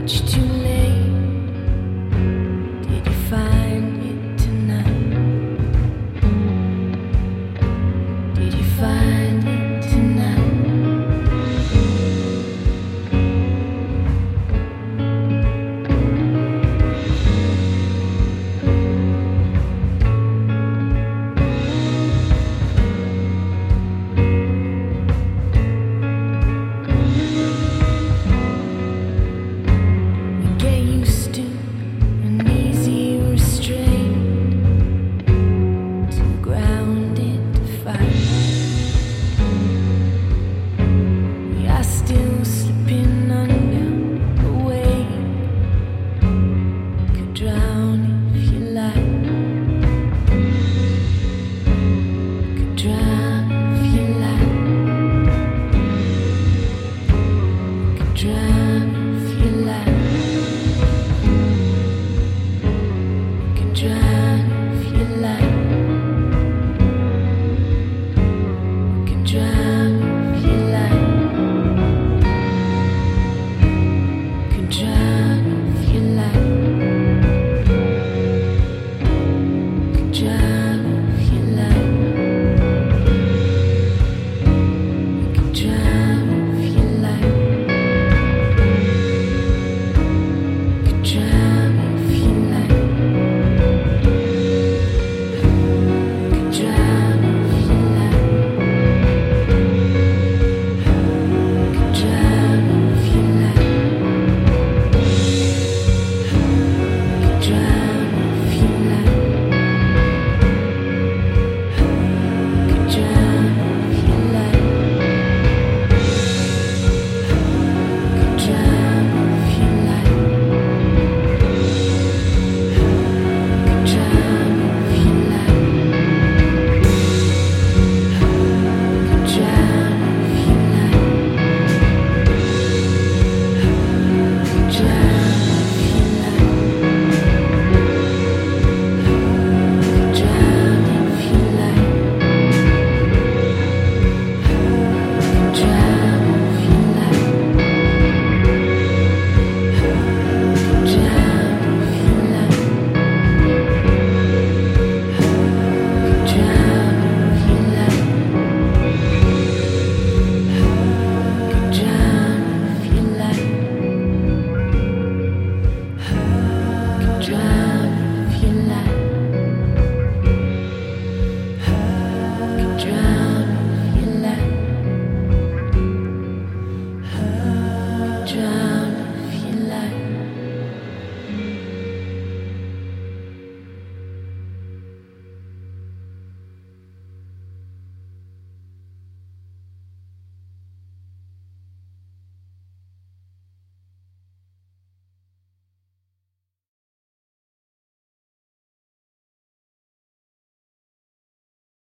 much too late. drive. drive.